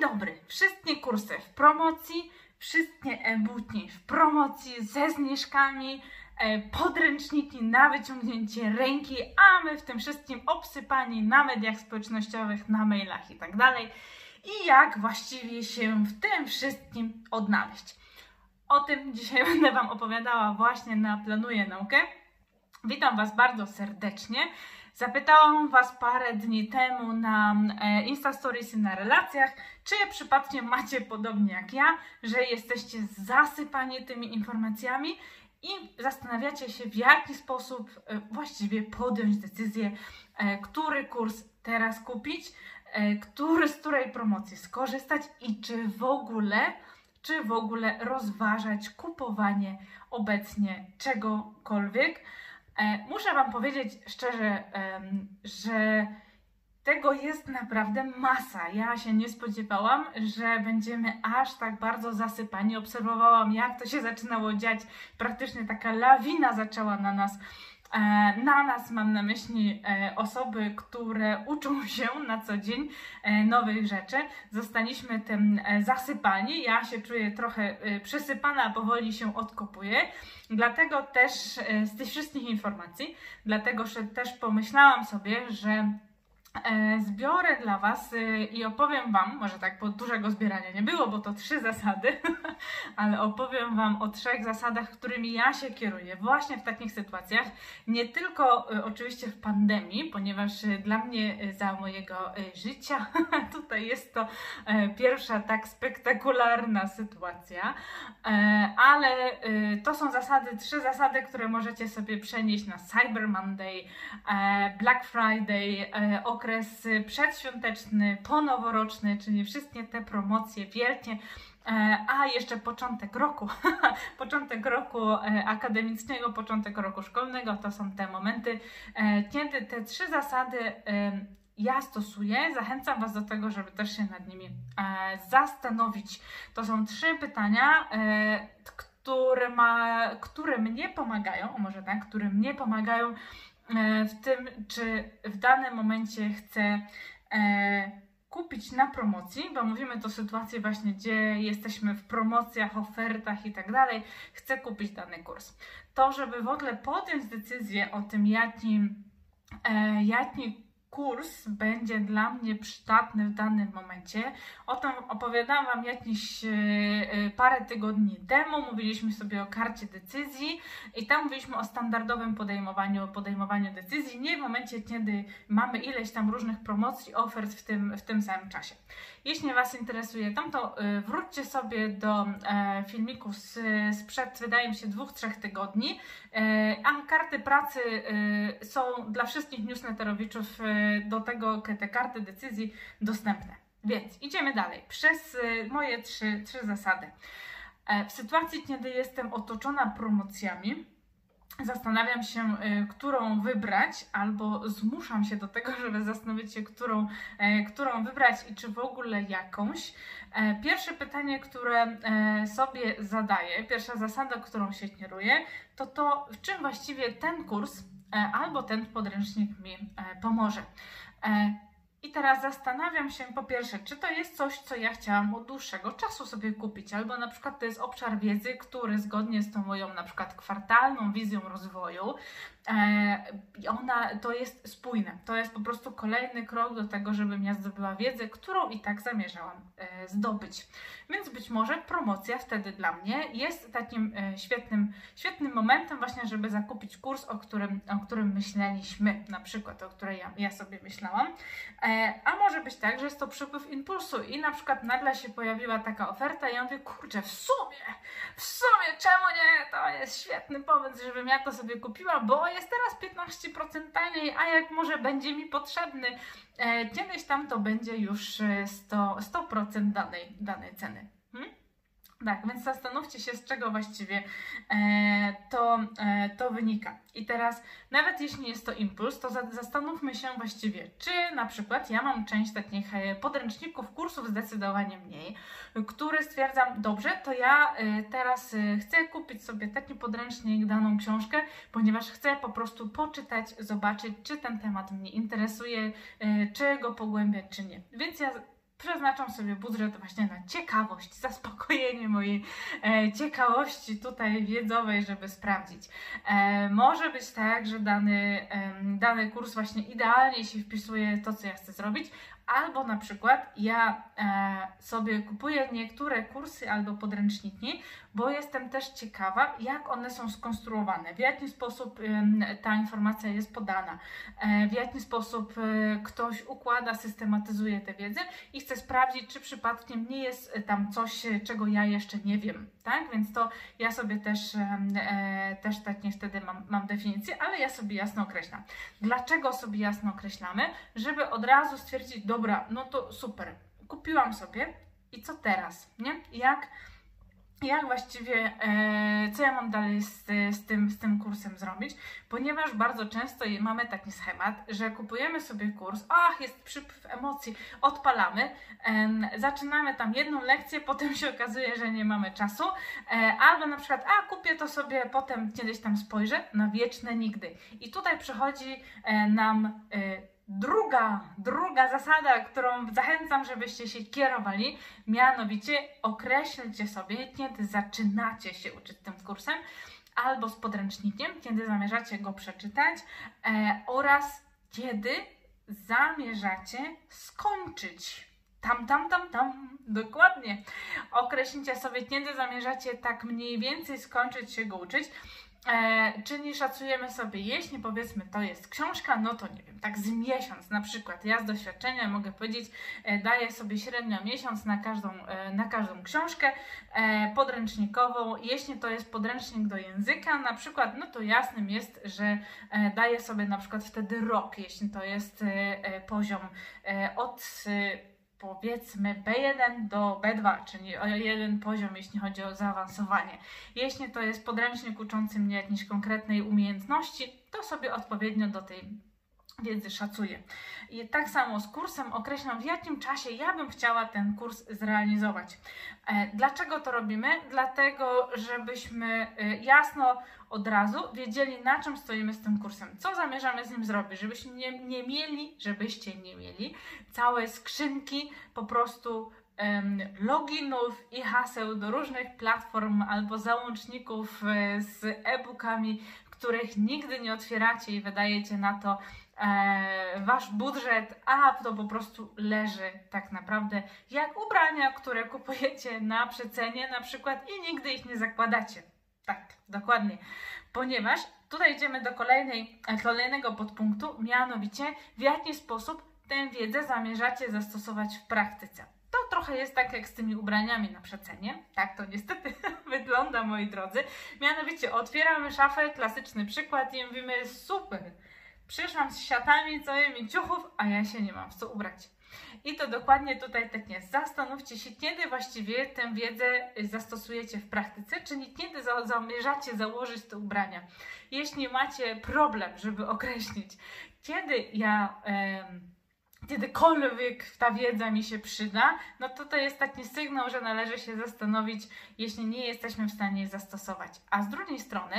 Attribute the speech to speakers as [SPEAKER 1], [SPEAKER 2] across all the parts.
[SPEAKER 1] dobry. Wszystkie kursy w promocji, wszystkie e-booki w promocji ze zniżkami, e, podręczniki na wyciągnięcie ręki, a my w tym wszystkim obsypani na mediach społecznościowych, na mailach i tak dalej. I jak właściwie się w tym wszystkim odnaleźć. O tym dzisiaj będę Wam opowiadała właśnie na Planuję Naukę. Witam Was bardzo serdecznie. Zapytałam Was parę dni temu na e, Insta Stories i na relacjach, czy przypadkiem macie podobnie jak ja, że jesteście zasypani tymi informacjami i zastanawiacie się, w jaki sposób e, właściwie podjąć decyzję, e, który kurs teraz kupić, który z której promocji skorzystać i czy w ogóle, czy w ogóle rozważać kupowanie obecnie czegokolwiek. E, muszę Wam powiedzieć szczerze, że tego jest naprawdę masa. Ja się nie spodziewałam, że będziemy aż tak bardzo zasypani. Obserwowałam, jak to się zaczynało dziać. Praktycznie taka lawina zaczęła na nas na nas mam na myśli e, osoby, które uczą się na co dzień e, nowych rzeczy. Zostaliśmy tym zasypani. Ja się czuję trochę przysypana, powoli się odkopuję. Dlatego też z tych wszystkich informacji, dlatego że też pomyślałam sobie, że E, zbiorę dla Was y, i opowiem Wam, może tak po dużego zbierania nie było, bo to trzy zasady, ale opowiem Wam o trzech zasadach, którymi ja się kieruję właśnie w takich sytuacjach. Nie tylko y, oczywiście w pandemii, ponieważ y, dla mnie za mojego życia tutaj jest to e, pierwsza tak spektakularna sytuacja, e, ale to są zasady, trzy zasady, które możecie sobie przenieść na Cyber Monday, Black Friday, okres okres przedświąteczny, ponoworoczny, czyli wszystkie te promocje wielkie, e, a jeszcze początek roku, początek roku e, akademickiego, początek roku szkolnego, to są te momenty, e, kiedy te trzy zasady ja stosuję. Zachęcam Was do tego, żeby też się nad nimi zastanowić. To są trzy pytania, które, ma, które mnie pomagają, może tak, które mnie pomagają w tym, czy w danym momencie chcę e, kupić na promocji, bo mówimy to sytuację właśnie, gdzie jesteśmy w promocjach, ofertach i tak dalej, chcę kupić dany kurs. To, żeby w ogóle podjąć decyzję o tym, jaki, e, jaki kurs będzie dla mnie przydatny w danym momencie. O tym opowiadałam Wam jakieś e, e, parę tygodni temu. Mówiliśmy sobie o karcie decyzji i tam mówiliśmy o standardowym podejmowaniu, podejmowaniu decyzji, nie w momencie, kiedy mamy ileś tam różnych promocji, ofert w tym, w tym samym czasie. Jeśli Was interesuje tam, to e, wróćcie sobie do filmiku z, sprzed, wydaje mi się, dwóch, trzech tygodni, a karty pracy są dla wszystkich newsletterowiczów do tego te karty decyzji dostępne. Więc idziemy dalej. Przez y, moje trzy, trzy zasady. E, w sytuacji, kiedy jestem otoczona promocjami, zastanawiam się, y, którą wybrać, albo zmuszam się do tego, żeby zastanowić się, którą, e, którą wybrać i czy w ogóle jakąś. E, pierwsze pytanie, które sobie zadaję, pierwsza zasada, którą się kieruję, to to, w czym właściwie ten kurs albo ten podręcznik mi e, pomoże. E, I teraz zastanawiam się po pierwsze, czy to jest coś, co ja chciałam od dłuższego czasu sobie kupić, albo na przykład to jest obszar wiedzy, który zgodnie z tą moją na przykład kwartalną wizją rozwoju, ona to jest spójne. To jest po prostu kolejny krok do tego, żebym ja zdobyła wiedzę, którą i tak zamierzałam zdobyć. Więc być może promocja wtedy dla mnie jest takim e, świetnym, świetnym momentem właśnie, żeby zakupić kurs, o którym, o którym myśleliśmy, na przykład, o której ja, ja sobie myślałam. E, a może być tak, że jest to przypływ impulsu i na przykład nagle się pojawiła taka oferta i ja mówię, kurczę, w sumie, w sumie, czemu nie? To jest świetny pomysł, żebym ja to sobie kupiła, bo jest teraz 15% taniej, a jak może będzie mi potrzebny, e, kiedyś tam to będzie już 100%, 100 danej, danej ceny. Tak, więc zastanówcie się, z czego właściwie e, to, e, to wynika. I teraz, nawet jeśli jest to impuls, to za, zastanówmy się właściwie, czy na przykład ja mam część takich e, podręczników, kursów zdecydowanie mniej, który stwierdzam, dobrze, to ja e, teraz e, chcę kupić sobie taki podręcznik, daną książkę, ponieważ chcę po prostu poczytać, zobaczyć, czy ten temat mnie interesuje, e, czy go pogłębiać, czy nie. Więc ja przeznaczam sobie budżet właśnie na ciekawość, zaspokojenie mojej e, ciekawości tutaj wiedzowej, żeby sprawdzić. E, może być tak, że dany, e, dany kurs właśnie idealnie się wpisuje to, co ja chcę zrobić, Albo na przykład ja e, sobie kupuję niektóre kursy albo podręczniki, bo jestem też ciekawa, jak one są skonstruowane, w jaki sposób e, ta informacja jest podana, e, w jaki sposób e, ktoś układa, systematyzuje tę wiedzę i chcę sprawdzić, czy przypadkiem nie jest tam coś, czego ja jeszcze nie wiem. Tak? Więc to ja sobie też, e, też tak nie mam, mam definicję, ale ja sobie jasno określam. Dlaczego sobie jasno określamy? Żeby od razu stwierdzić, dobra, no to super, kupiłam sobie i co teraz, nie? Jak jak właściwie, e, co ja mam dalej z, z, tym, z tym kursem zrobić, ponieważ bardzo często mamy taki schemat, że kupujemy sobie kurs, ach, jest przypływ emocji, odpalamy, e, zaczynamy tam jedną lekcję, potem się okazuje, że nie mamy czasu, e, albo na przykład, a kupię to sobie, potem kiedyś tam spojrzę, na wieczne nigdy. I tutaj przychodzi e, nam e, Druga, druga zasada, którą zachęcam, żebyście się kierowali, mianowicie określcie sobie, kiedy zaczynacie się uczyć tym kursem albo z podręcznikiem, kiedy zamierzacie go przeczytać e, oraz kiedy zamierzacie skończyć. Tam, tam, tam, tam, dokładnie. Określcie sobie, kiedy zamierzacie tak mniej więcej skończyć się go uczyć. E, czyli szacujemy sobie, jeśli powiedzmy to jest książka, no to nie wiem, tak z miesiąc na przykład. Ja z doświadczenia mogę powiedzieć, e, daję sobie średnio miesiąc na każdą, e, na każdą książkę e, podręcznikową. Jeśli to jest podręcznik do języka na przykład, no to jasnym jest, że e, daję sobie na przykład wtedy rok, jeśli to jest e, poziom od powiedzmy B1 do B2, czyli o jeden poziom, jeśli chodzi o zaawansowanie. Jeśli to jest podręcznik uczący mnie jakiejś konkretnej umiejętności, to sobie odpowiednio do tej wiedzy szacuję. I tak samo z kursem określam, w jakim czasie ja bym chciała ten kurs zrealizować. E, dlaczego to robimy? Dlatego, żebyśmy e, jasno od razu wiedzieli, na czym stoimy z tym kursem, co zamierzamy z nim zrobić, żebyśmy nie, nie mieli, żebyście nie mieli całej skrzynki po prostu loginów i haseł do różnych platform albo załączników e, z e-bookami, których nigdy nie otwieracie i wydajecie na to e, wasz budżet, a to po prostu leży tak naprawdę jak ubrania, które kupujecie na przecenie na przykład i nigdy ich nie zakładacie. Tak, dokładnie. Ponieważ tutaj idziemy do kolejnej, e, kolejnego podpunktu, mianowicie w jaki sposób tę wiedzę zamierzacie zastosować w praktyce. To trochę jest tak jak z tymi ubraniami na przecenie. Tak to niestety wygląda, moi drodzy. Mianowicie otwieramy szafę, klasyczny przykład i mówimy super, przyszłam z siatami całymi ciuchów, a ja się nie mam w co ubrać. I to dokładnie tutaj tak jest. Zastanówcie się, kiedy właściwie tę wiedzę zastosujecie w praktyce, czyli kiedy zamierzacie założyć te ubrania. Jeśli macie problem, żeby określić, kiedy ja. kiedykolwiek ta wiedza mi się przyda, no to to jest taki sygnał, że należy się zastanowić, jeśli nie jesteśmy w stanie jej zastosować. A z drugiej strony,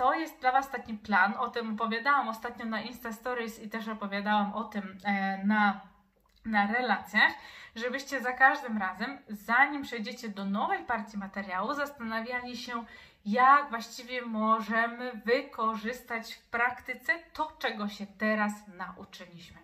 [SPEAKER 1] to jest dla Was taki plan, o tym opowiadałam ostatnio na Insta Stories i też opowiadałam o tym e, na, na relacjach, żebyście za każdym razem, zanim przejdziecie do nowej partii materiału, zastanawiali się, jak właściwie możemy wykorzystać w praktyce to, czego się teraz nauczyliśmy.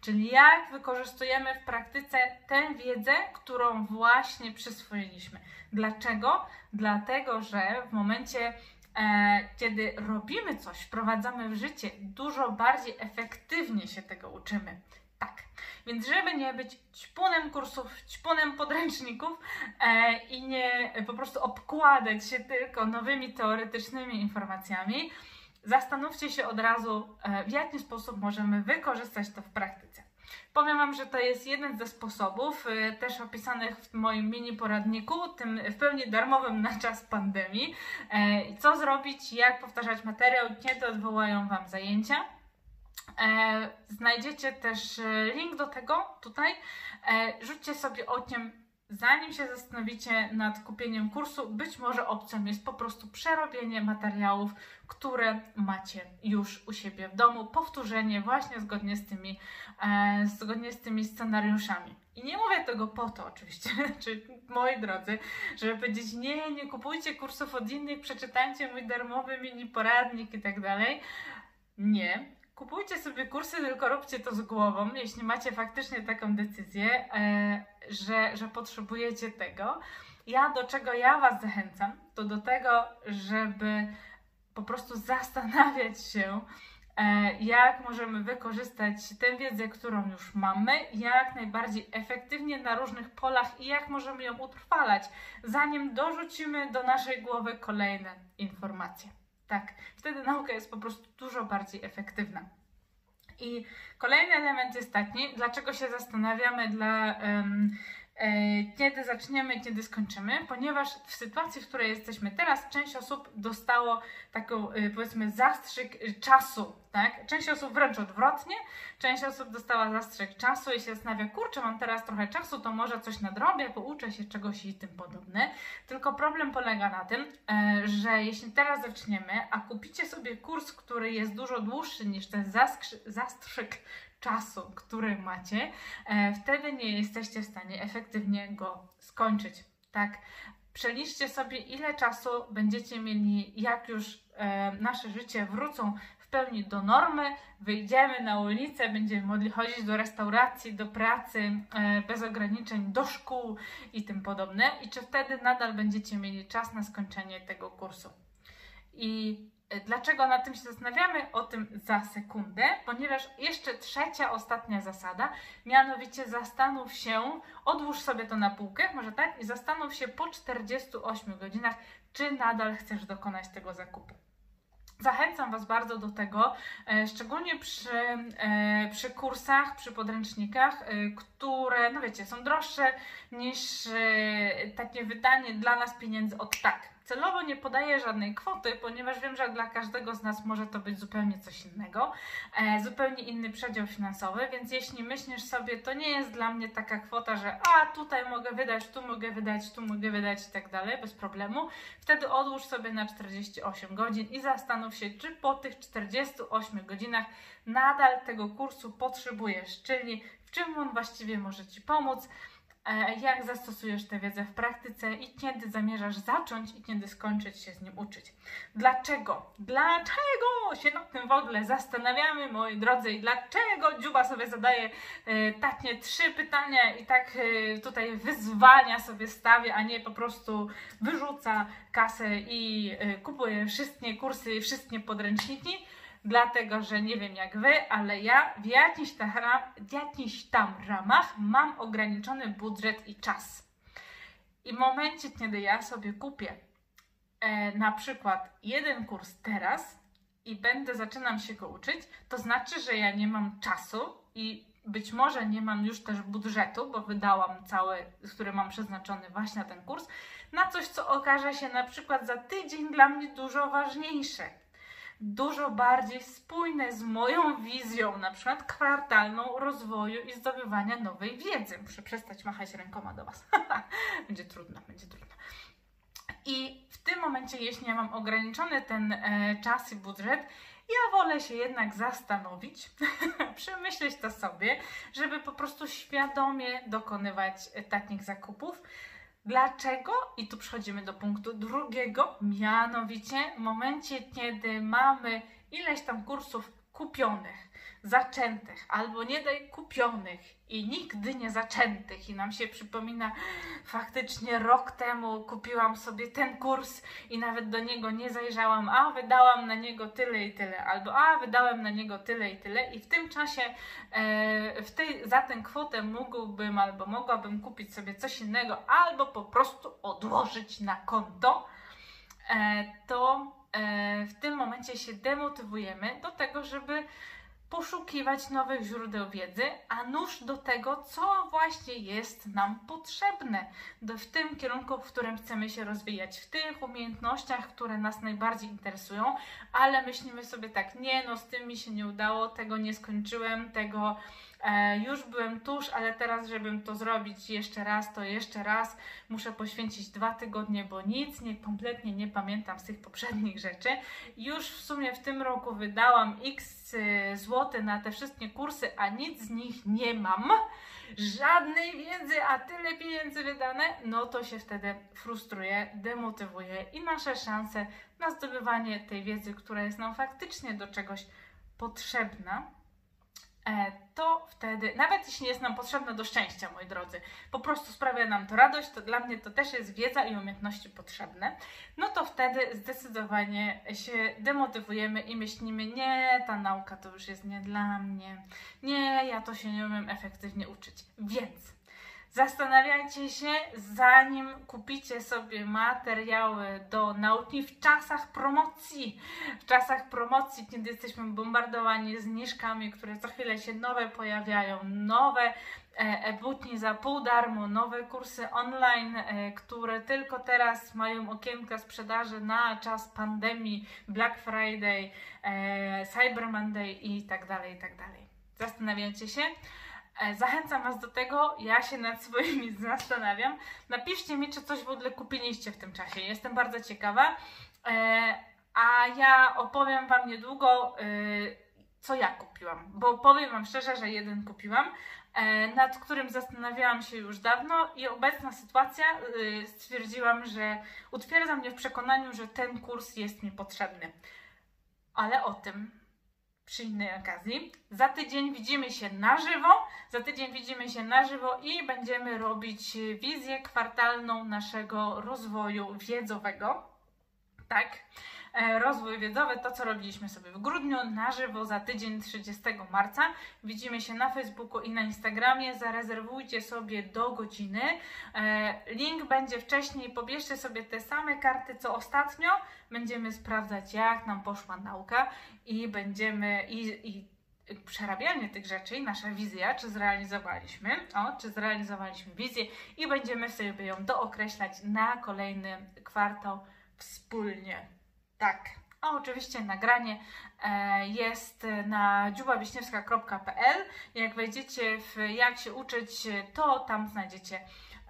[SPEAKER 1] Czyli jak wykorzystujemy w praktyce tę wiedzę, którą właśnie przyswoiliśmy. Dlaczego? Dlatego, że w momencie E, kiedy robimy coś, wprowadzamy w życie, dużo bardziej efektywnie się tego uczymy. Tak. Więc żeby nie być ćpunem kursów, ćpunem podręczników e, i nie po prostu obkładać się tylko nowymi teoretycznymi informacjami, zastanówcie się od razu, e, w jaki sposób możemy wykorzystać to w praktyce. Powiem Wam, że to jest jeden ze sposobów, y, też opisanych w moim mini poradniku, tym w pełni darmowym na czas pandemii. E, co zrobić, jak powtarzać materiał, kiedy odwołają Wam zajęcia. E, znajdziecie też e, link do tego tutaj. Rzućcie sobie okiem, zanim się zastanowicie nad kupieniem kursu, być może opcją jest po prostu przerobienie materiałów, które macie już u siebie w domu, powtórzenie właśnie zgodnie z tymi, e, zgodnie z tymi scenariuszami. I nie mówię tego po to oczywiście, czy moi drodzy, żeby powiedzieć nie, nie kupujcie kursów od innych, przeczytajcie mój darmowy mini poradnik i tak dalej. Nie, kupujcie sobie kursy, tylko róbcie to z głową, jeśli macie faktycznie taką decyzję, e, że, że potrzebujecie tego. Ja do czego ja Was zachęcam, to do tego, żeby po prostu zastanawiać się, e, jak możemy wykorzystać tę wiedzę, którą już mamy, jak najbardziej efektywnie na różnych polach i jak możemy ją utrwalać, zanim dorzucimy do naszej głowy kolejne informacje. Tak, wtedy nauka jest po prostu dużo bardziej efektywna. I kolejny element jest taki, dlaczego się zastanawiamy dla. Um, kiedy zaczniemy, kiedy skończymy, ponieważ w sytuacji, w której jesteśmy teraz, część osób dostało taką, e, powiedzmy, zastrzyk czasu, tak? Część osób wręcz odwrotnie, część osób dostała zastrzyk czasu i się zastanawia, kurczę, mam teraz trochę czasu, to może coś nadrobię, pouczę się czegoś i tym podobne. Tylko problem polega na tym, e, że jeśli teraz zaczniemy, a kupicie sobie kurs, który jest dużo dłuższy niż ten zastrzyk czasu, który macie, e, wtedy nie jesteście w stanie efektywnie go skończyć. Tak? Przeliczcie sobie, ile czasu będziecie mieli, jak już e, nasze życie wrócą pełni do normy, wyjdziemy na ulicę, będziemy mogli chodzić do restauracji, do pracy, e, bez ograniczeń, do szkół i tym podobne. I czy wtedy nadal będziecie mieli czas na skończenie tego kursu? I Dlaczego na tym się zastanawiamy? O tym za sekundę, ponieważ jeszcze trzecia, ostatnia zasada, mianowicie zastanów się, odłóż sobie to na półkę, może tak, i zastanów się po 48 godzinach, czy nadal chcesz dokonać tego zakupu. Zachęcam Was bardzo do tego, e, szczególnie przy, e, przy kursach, przy podręcznikach, e, które, no wiecie, są droższe niż takie wydanie dla nas pieniędzy od tak. Celowo nie podaję żadnej kwoty, ponieważ wiem, że dla każdego z nas może to być zupełnie coś innego, zupełnie inny przedział finansowy, więc jeśli myślisz sobie, to nie jest dla mnie taka kwota, że a tutaj mogę wydać, tu mogę wydać, tu mogę wydać i tak dalej, bez problemu, wtedy odłóż sobie na 48 godzin i zastanów się, czy po tych 48 godzinach nadal tego kursu potrzebujesz, czyli w czym on właściwie może Ci pomóc, e, jak zastosujesz tę wiedzę w praktyce i kiedy zamierzasz zacząć i kiedy skończyć się z nim uczyć. Dlaczego? Dlaczego się nad tym w ogóle zastanawiamy, moi drodzy, i dlaczego Dziuba sobie zadaje e, takie trzy pytania i tak e, tutaj wyzwania sobie stawia, a nie po prostu wyrzuca kasę i kupuje wszystkie kursy, wszystkie podręczniki? Dlatego że nie wiem jak wy, ale ja w jakichś tam, w jakichś tam ramach mam ograniczony budżet i czas. I w momencie, kiedy ja sobie kupię e, na przykład jeden kurs teraz i będę, zaczynam się go uczyć, to znaczy, że ja nie mam czasu i być może nie mam już też budżetu, bo wydałam cały, który mam przeznaczony właśnie na ten kurs, na coś, co okaże się na przykład za tydzień dla mnie dużo ważniejsze dużo bardziej spójne z moją wizją, na przykład kwartalną rozwoju i zdobywania nowej wiedzy. Muszę przestać machać rękoma do Was. będzie trudno, będzie trudno. I w tym momencie, jeśli ja mam ograniczony ten e, czas i budżet, ja wolę się jednak zastanowić, przemyśleć to sobie, żeby po prostu świadomie dokonywać takich zakupów, Dlaczego? I tu przechodzimy do punktu drugiego, mianowicie w momencie, kiedy mamy ileś tam kursów kupionych, zaczętych, albo nie daj kupionych i nigdy nie zaczętych, i nam się przypomina, faktycznie rok temu kupiłam sobie ten kurs i nawet do niego nie zajrzałam, a wydałam na niego tyle i tyle, albo a wydałem na niego tyle i tyle, i w tym czasie e, w tej, za tę kwotę mógłbym albo mogłabym kupić sobie coś innego, albo po prostu odłożyć na konto, e, to e, w tym momencie się demotywujemy do tego, żeby poszukiwać nowych źródeł wiedzy, a nóż do tego, co właśnie jest nam potrzebne do, w tym kierunku, w którym chcemy się rozwijać, w tych umiejętnościach, które nas najbardziej interesują, ale myślimy sobie tak, nie, no z tym mi się nie udało, tego nie skończyłem, tego E, już byłem tuż, ale teraz, żebym to zrobić jeszcze raz, to jeszcze raz. Muszę poświęcić dwa tygodnie, bo nic, nie, kompletnie nie pamiętam z tych poprzednich rzeczy. Już w sumie w tym roku wydałam x y, złoty na te wszystkie kursy, a nic z nich nie mam. Żadnej wiedzy, a tyle pieniędzy wydane, no to się wtedy frustruje, demotywuje i nasze szanse na zdobywanie tej wiedzy, która jest nam faktycznie do czegoś potrzebna, to wtedy, nawet jeśli jest nam potrzebna do szczęścia, moi drodzy, po prostu sprawia nam to radość, to dla mnie to też jest wiedza i umiejętności potrzebne, no to wtedy zdecydowanie się demotywujemy i myślimy, nie, ta nauka to już jest nie dla mnie, nie, ja to się nie umiem efektywnie uczyć. Więc Zastanawiajcie się, zanim kupicie sobie materiały do nauki w czasach promocji. W czasach promocji, kiedy jesteśmy bombardowani zniżkami, które co chwilę się nowe pojawiają, nowe e, e-booki za pół darmo, nowe kursy online, e, które tylko teraz mają okienka sprzedaży na czas pandemii, Black Friday, e, Cyber Monday i tak dalej, i tak dalej. Zastanawiajcie się. E, zachęcam Was do tego, ja się nad swoimi zastanawiam. Napiszcie mi, czy coś w ogóle kupiliście w tym czasie. Jestem bardzo ciekawa. E, a ja opowiem Wam niedługo, e, co ja kupiłam. Bo powiem Wam szczerze, że jeden kupiłam, nad którym zastanawiałam się już dawno i obecna sytuacja stwierdziłam, że utwierdza mnie w przekonaniu, że ten kurs jest mi potrzebny. Ale o tym przy innej okazji. Za tydzień widzimy się na żywo. Za tydzień widzimy się na żywo i będziemy robić wizję kwartalną naszego rozwoju wiedzowego. Tak. E, rozwój wiedzowy, to co robiliśmy sobie w grudniu, na żywo za tydzień 30 marca. Widzimy się na Facebooku i na Instagramie. Zarezerwujcie sobie do godziny. E, link będzie wcześniej. Pobierzcie sobie te same karty co ostatnio. Będziemy sprawdzać, jak nam poszła nauka i będziemy i, i przerabianie tych rzeczy i nasza wizja, czy zrealizowaliśmy, o, czy zrealizowaliśmy wizję i będziemy sobie ją dookreślać na kolejny kwartał wspólnie. Tak. A oczywiście nagranie e, jest na dziubawiśniewska.pl. Jak wejdziecie w jak się uczyć, to tam znajdziecie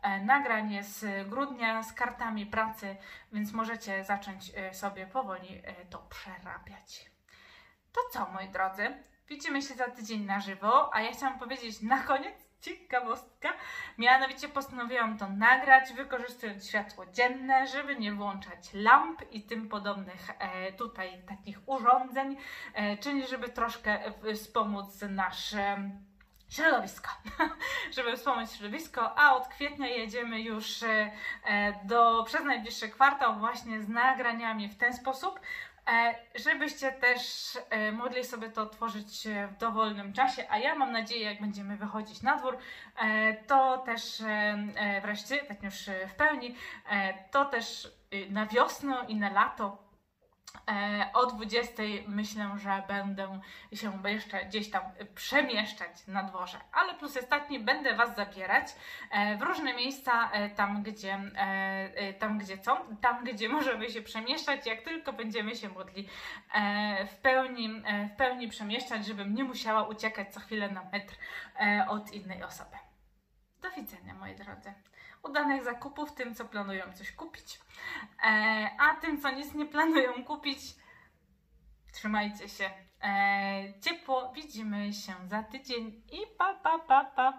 [SPEAKER 1] e, nagranie z grudnia z kartami pracy, więc możecie zacząć e, sobie powoli to przerabiać. To co, moi drodzy? Widzimy się za tydzień na żywo, a ja chciałam powiedzieć na koniec, ciekawostka. Mianowicie postanowiłam to nagrać, wykorzystując światło dzienne, żeby nie włączać lamp i tym podobnych e, tutaj takich urządzeń, e, czyli żeby troszkę wspomóc nasze środowisko, żeby wspomóc środowisko, a od kwietnia jedziemy już e, do, przez najbliższy kwartał właśnie z nagraniami w ten sposób. E, żebyście też e, mogli sobie to tworzyć w dowolnym czasie, a ja mam nadzieję, jak będziemy wychodzić na dwór, e, to też wreszcie, tak już w pełni, to też na wiosnę i na lato E, o 20 myślę, że będę się jeszcze gdzieś tam przemieszczać na dworze. Ale plus ostatni będę Was zabierać e, w różne miejsca, e, tam gdzie, tam gdzie co? Tam gdzie możemy się przemieszczać, jak tylko będziemy się mogli w pełni, w pełni przemieszczać, żebym nie musiała uciekać co chwilę na metr od innej osoby. Do widzenia moi drodzy udanych zakupów, tym, co planują coś kupić, e, a tym, co nic nie planują kupić, trzymajcie się e, ciepło. Widzimy się za tydzień i pa, pa, pa, pa.